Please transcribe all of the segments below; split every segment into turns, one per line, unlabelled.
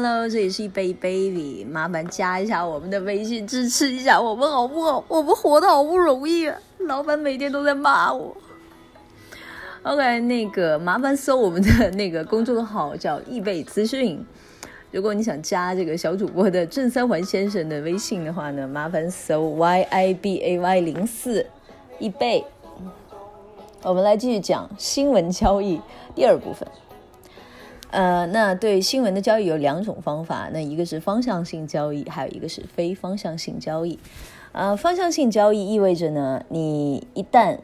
Hello，这里是一杯 baby，麻烦加一下我们的微信，支持一下我们好不好？我们活得好不容易啊，老板每天都在骂我。OK，那个麻烦搜我们的那个公众号叫易贝资讯。如果你想加这个小主播的郑三环先生的微信的话呢，麻烦搜 Y I B A Y 零四易贝。我们来继续讲新闻交易第二部分。呃，那对新闻的交易有两种方法，那一个是方向性交易，还有一个是非方向性交易。呃，方向性交易意味着呢，你一旦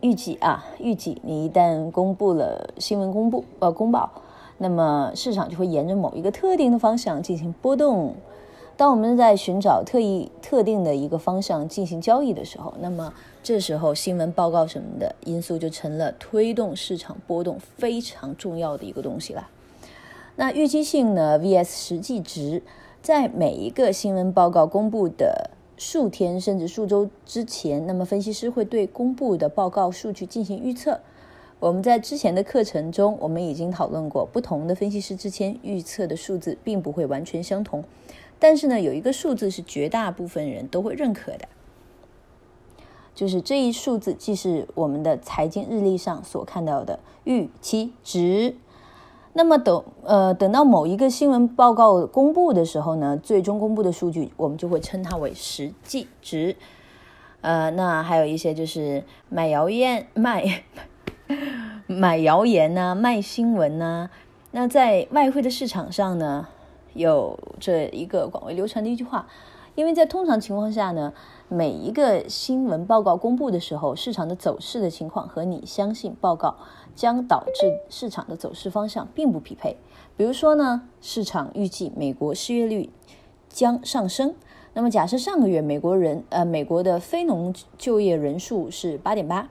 预计啊，预计你一旦公布了新闻公布呃公报，那么市场就会沿着某一个特定的方向进行波动。当我们在寻找特意特定的一个方向进行交易的时候，那么这时候新闻报告什么的因素就成了推动市场波动非常重要的一个东西了。那预期性呢 vs 实际值，在每一个新闻报告公布的数天甚至数周之前，那么分析师会对公布的报告数据进行预测。我们在之前的课程中，我们已经讨论过，不同的分析师之间预测的数字并不会完全相同，但是呢，有一个数字是绝大部分人都会认可的，就是这一数字既是我们的财经日历上所看到的预期值。那么等呃等到某一个新闻报告公布的时候呢，最终公布的数据我们就会称它为实际值。呃，那还有一些就是买谣言、卖买谣言呐、卖新闻呐、那在外汇的市场上呢，有这一个广为流传的一句话，因为在通常情况下呢，每一个新闻报告公布的时候，市场的走势的情况和你相信报告将导致市场的走势方向并不匹配。比如说呢，市场预计美国失业率将上升，那么假设上个月美国人呃美国的非农就业人数是八点八，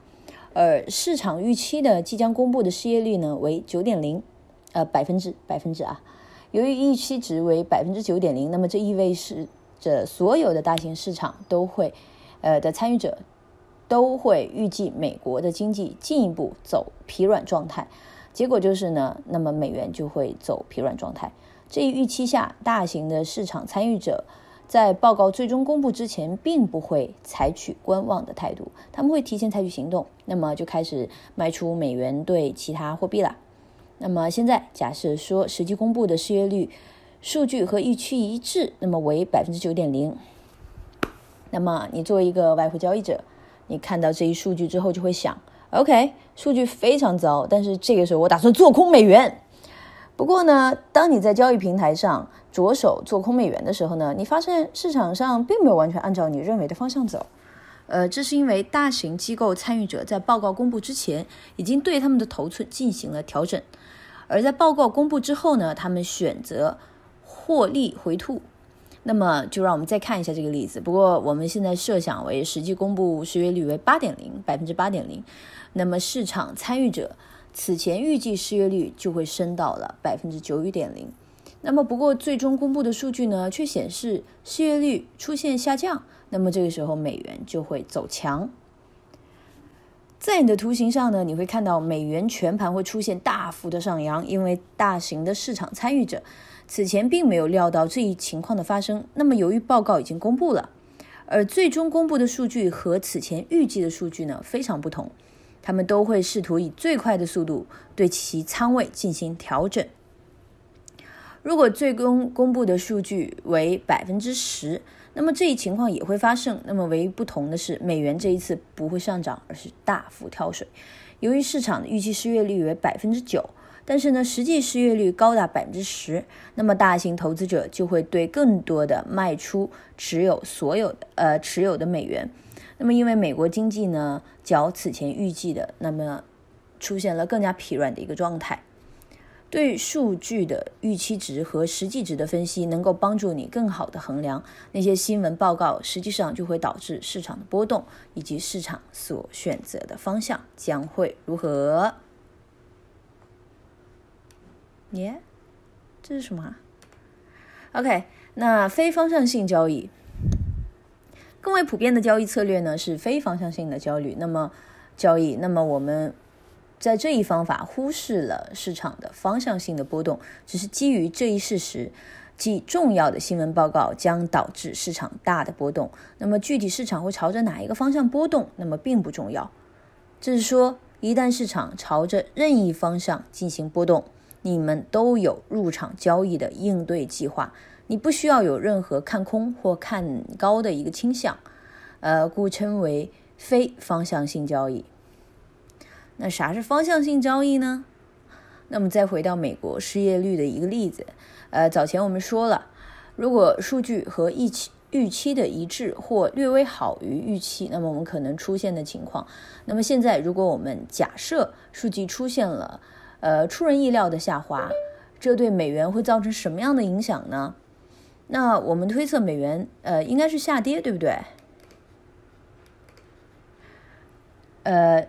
而市场预期的即将公布的失业率呢为九点零，呃百分之百分之啊。由于预期值为百分之九点零，那么这意味是这所有的大型市场都会，呃的参与者都会预计美国的经济进一步走疲软状态，结果就是呢，那么美元就会走疲软状态。这一预期下，大型的市场参与者在报告最终公布之前，并不会采取观望的态度，他们会提前采取行动，那么就开始卖出美元对其他货币了。那么现在假设说实际公布的失业率数据和预期一致，那么为百分之九点零。那么你作为一个外汇交易者，你看到这一数据之后就会想，OK，数据非常糟，但是这个时候我打算做空美元。不过呢，当你在交易平台上着手做空美元的时候呢，你发现市场上并没有完全按照你认为的方向走。呃，这是因为大型机构参与者在报告公布之前，已经对他们的头寸进行了调整，而在报告公布之后呢，他们选择获利回吐。那么，就让我们再看一下这个例子。不过，我们现在设想为实际公布失业率为八点零，百分之八点零。那么，市场参与者此前预计失业率就会升到了百分之九点零。那么，不过最终公布的数据呢，却显示失业率出现下降。那么这个时候美元就会走强。在你的图形上呢，你会看到美元全盘会出现大幅的上扬，因为大型的市场参与者此前并没有料到这一情况的发生。那么由于报告已经公布了，而最终公布的数据和此前预计的数据呢非常不同，他们都会试图以最快的速度对其仓位进行调整。如果最终公布的数据为百分之十。那么这一情况也会发生。那么唯一不同的是，美元这一次不会上涨，而是大幅跳水。由于市场的预期失业率为百分之九，但是呢，实际失业率高达百分之十，那么大型投资者就会对更多的卖出持有所有的呃持有的美元。那么因为美国经济呢较此前预计的，那么出现了更加疲软的一个状态。对数据的预期值和实际值的分析，能够帮助你更好的衡量那些新闻报告，实际上就会导致市场的波动，以及市场所选择的方向将会如何。耶，这是什么？OK，那非方向性交易，更为普遍的交易策略呢是非方向性的交易。那么交易，那么我们在这一方法忽视了市场的方向性的波动，只是基于这一事实。即重要的新闻报告将导致市场大的波动。那么具体市场会朝着哪一个方向波动，那么并不重要。就是说，一旦市场朝着任意方向进行波动，你们都有入场交易的应对计划。你不需要有任何看空或看高的一个倾向，呃，故称为非方向性交易。那啥是方向性交易呢？那么再回到美国失业率的一个例子。呃，早前我们说了，如果数据和预期预期的一致或略微好于预期，那么我们可能出现的情况。那么现在，如果我们假设数据出现了呃出人意料的下滑，这对美元会造成什么样的影响呢？那我们推测美元呃应该是下跌，对不对？呃，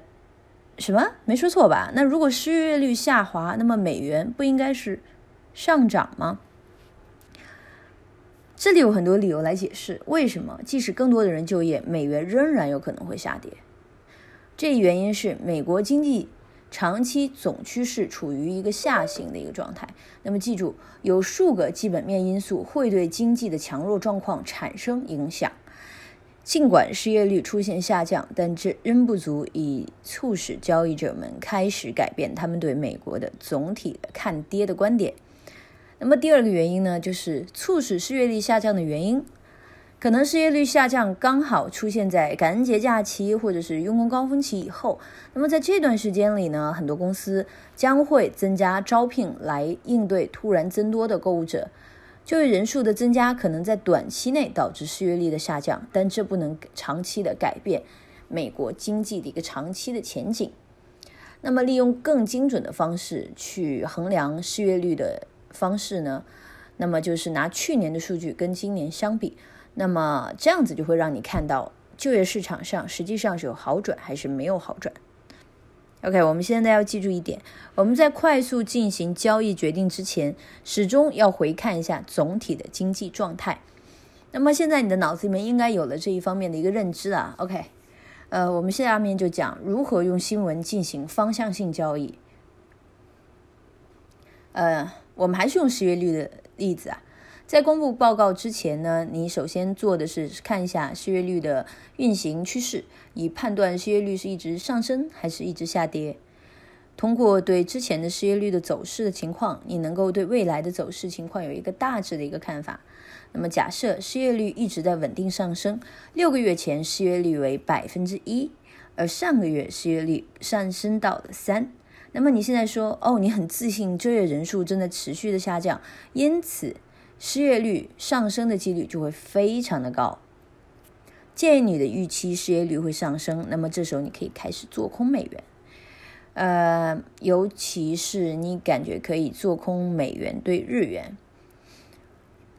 什么？没说错吧？那如果失业率下滑，那么美元不应该是？上涨吗？这里有很多理由来解释为什么，即使更多的人就业，美元仍然有可能会下跌。这一原因是美国经济长期总趋势处于一个下行的一个状态。那么记住，有数个基本面因素会对经济的强弱状况产生影响。尽管失业率出现下降，但这仍不足以促使交易者们开始改变他们对美国的总体的看跌的观点。那么第二个原因呢，就是促使失业率下降的原因，可能失业率下降刚好出现在感恩节假期或者是用工高峰期以后。那么在这段时间里呢，很多公司将会增加招聘来应对突然增多的购物者。就业人数的增加可能在短期内导致失业率的下降，但这不能长期的改变美国经济的一个长期的前景。那么利用更精准的方式去衡量失业率的。方式呢？那么就是拿去年的数据跟今年相比，那么这样子就会让你看到就业市场上实际上是有好转还是没有好转。OK，我们现在要记住一点：我们在快速进行交易决定之前，始终要回看一下总体的经济状态。那么现在你的脑子里面应该有了这一方面的一个认知啊。OK，呃，我们下面就讲如何用新闻进行方向性交易。呃。我们还是用失业率的例子啊，在公布报告之前呢，你首先做的是看一下失业率的运行趋势，以判断失业率是一直上升还是一直下跌。通过对之前的失业率的走势的情况，你能够对未来的走势情况有一个大致的一个看法。那么假设失业率一直在稳定上升，六个月前失业率为百分之一，而上个月失业率上升到了三。那么你现在说哦，你很自信，就业人数正在持续的下降，因此失业率上升的几率就会非常的高。建议你的预期失业率会上升，那么这时候你可以开始做空美元，呃，尤其是你感觉可以做空美元对日元。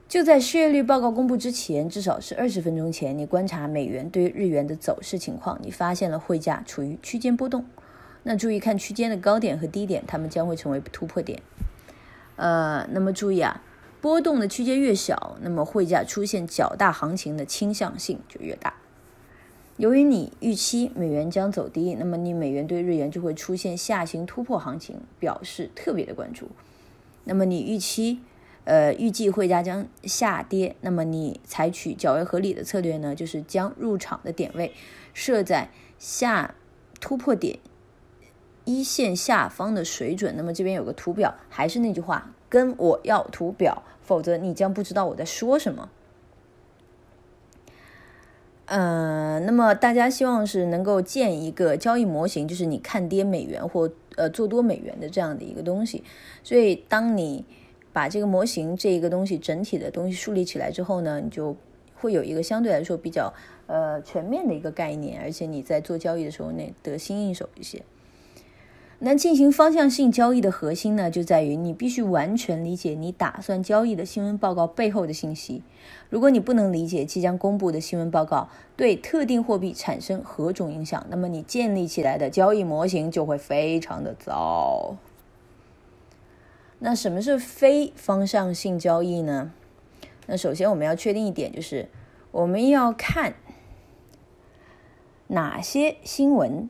就在失业率报告公布之前，至少是二十分钟前，你观察美元对日元的走势情况，你发现了汇价处于区间波动。那注意看区间的高点和低点，它们将会成为突破点。呃，那么注意啊，波动的区间越小，那么汇价出现较大行情的倾向性就越大。由于你预期美元将走低，那么你美元对日元就会出现下行突破行情，表示特别的关注。那么你预期，呃，预计汇价将下跌，那么你采取较为合理的策略呢，就是将入场的点位设在下突破点。一线下方的水准，那么这边有个图表，还是那句话，跟我要图表，否则你将不知道我在说什么。嗯，那么大家希望是能够建一个交易模型，就是你看跌美元或呃做多美元的这样的一个东西。所以，当你把这个模型这一个东西整体的东西树立起来之后呢，你就会有一个相对来说比较呃全面的一个概念，而且你在做交易的时候呢得心应手一些。那进行方向性交易的核心呢，就在于你必须完全理解你打算交易的新闻报告背后的信息。如果你不能理解即将公布的新闻报告对特定货币产生何种影响，那么你建立起来的交易模型就会非常的糟。那什么是非方向性交易呢？那首先我们要确定一点，就是我们要看哪些新闻。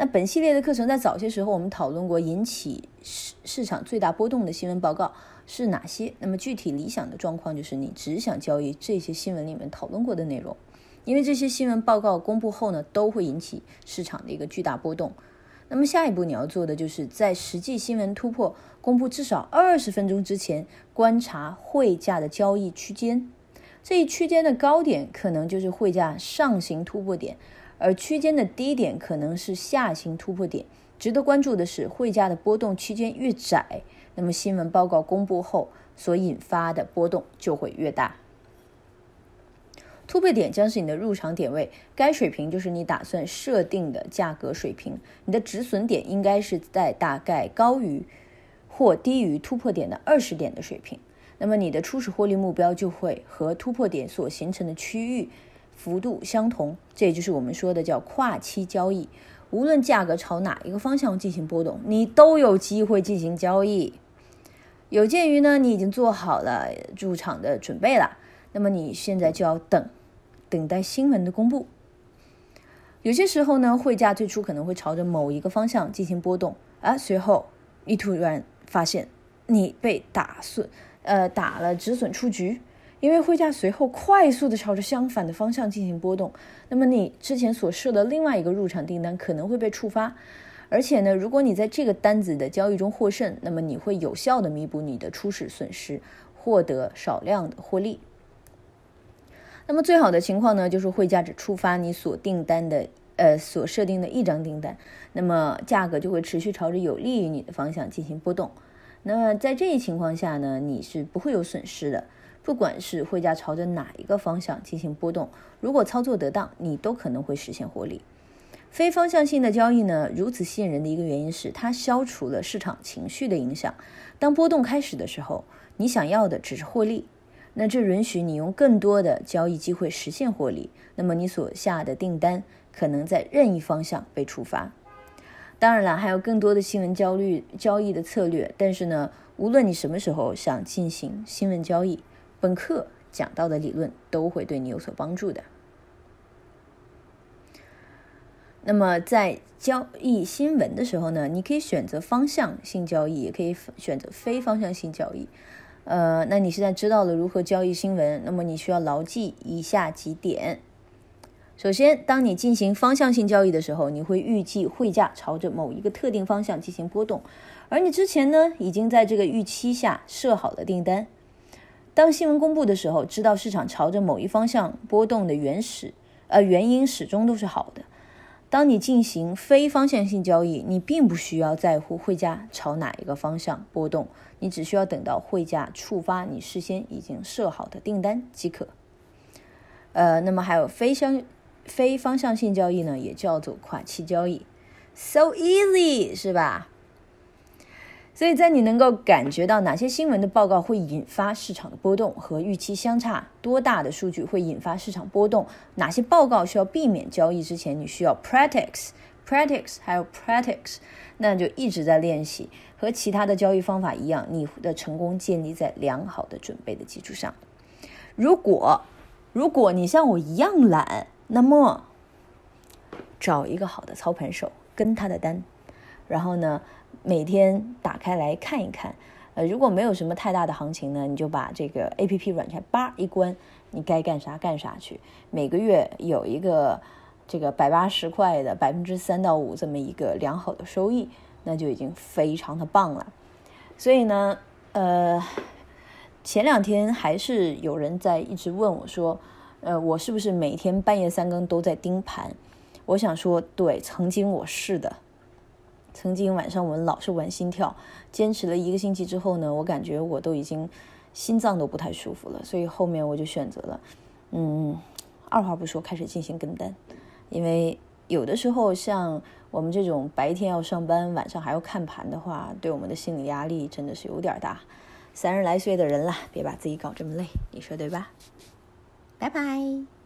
那本系列的课程在早些时候我们讨论过引起市市场最大波动的新闻报告是哪些。那么具体理想的状况就是你只想交易这些新闻里面讨论过的内容，因为这些新闻报告公布后呢，都会引起市场的一个巨大波动。那么下一步你要做的就是在实际新闻突破公布至少二十分钟之前观察汇价的交易区间，这一区间的高点可能就是汇价上行突破点。而区间的低点可能是下行突破点。值得关注的是，汇价的波动区间越窄，那么新闻报告公布后所引发的波动就会越大。突破点将是你的入场点位，该水平就是你打算设定的价格水平。你的止损点应该是在大概高于或低于突破点的二十点的水平。那么你的初始获利目标就会和突破点所形成的区域。幅度相同，这也就是我们说的叫跨期交易。无论价格朝哪一个方向进行波动，你都有机会进行交易。有鉴于呢，你已经做好了入场的准备了，那么你现在就要等，等待新闻的公布。有些时候呢，汇价最初可能会朝着某一个方向进行波动，而随后你突然发现你被打损，呃，打了止损出局。因为汇价随后快速的朝着相反的方向进行波动，那么你之前所设的另外一个入场订单可能会被触发，而且呢，如果你在这个单子的交易中获胜，那么你会有效的弥补你的初始损失，获得少量的获利。那么最好的情况呢，就是汇价只触发你所订单的呃所设定的一张订单，那么价格就会持续朝着有利于你的方向进行波动。那么在这一情况下呢，你是不会有损失的。不管是汇价朝着哪一个方向进行波动，如果操作得当，你都可能会实现获利。非方向性的交易呢，如此吸引人的一个原因是它消除了市场情绪的影响。当波动开始的时候，你想要的只是获利，那这允许你用更多的交易机会实现获利。那么你所下的订单可能在任意方向被触发。当然了，还有更多的新闻焦虑交易的策略。但是呢，无论你什么时候想进行新闻交易，本课讲到的理论都会对你有所帮助的。那么在交易新闻的时候呢，你可以选择方向性交易，也可以选择非方向性交易。呃，那你现在知道了如何交易新闻，那么你需要牢记以下几点。首先，当你进行方向性交易的时候，你会预计汇价朝着某一个特定方向进行波动，而你之前呢，已经在这个预期下设好了订单。当新闻公布的时候，知道市场朝着某一方向波动的原始，呃，原因始终都是好的。当你进行非方向性交易，你并不需要在乎汇价朝哪一个方向波动，你只需要等到汇价触发你事先已经设好的订单即可。呃，那么还有非相非方向性交易呢，也叫做跨期交易，so easy 是吧？所以在你能够感觉到哪些新闻的报告会引发市场的波动和预期相差多大的数据会引发市场波动，哪些报告需要避免交易之前，你需要 practice，practice 还有 practice，那就一直在练习。和其他的交易方法一样，你的成功建立在良好的准备的基础上。如果如果你像我一样懒，那么找一个好的操盘手跟他的单，然后呢？每天打开来看一看，呃，如果没有什么太大的行情呢，你就把这个 A P P 软件叭一关，你该干啥干啥去。每个月有一个这个百八十块的百分之三到五这么一个良好的收益，那就已经非常的棒了。所以呢，呃，前两天还是有人在一直问我说，呃，我是不是每天半夜三更都在盯盘？我想说，对，曾经我是的。曾经晚上我们老是玩心跳，坚持了一个星期之后呢，我感觉我都已经心脏都不太舒服了，所以后面我就选择了，嗯，二话不说开始进行跟单，因为有的时候像我们这种白天要上班，晚上还要看盘的话，对我们的心理压力真的是有点大。三十来岁的人了，别把自己搞这么累，你说对吧？拜拜。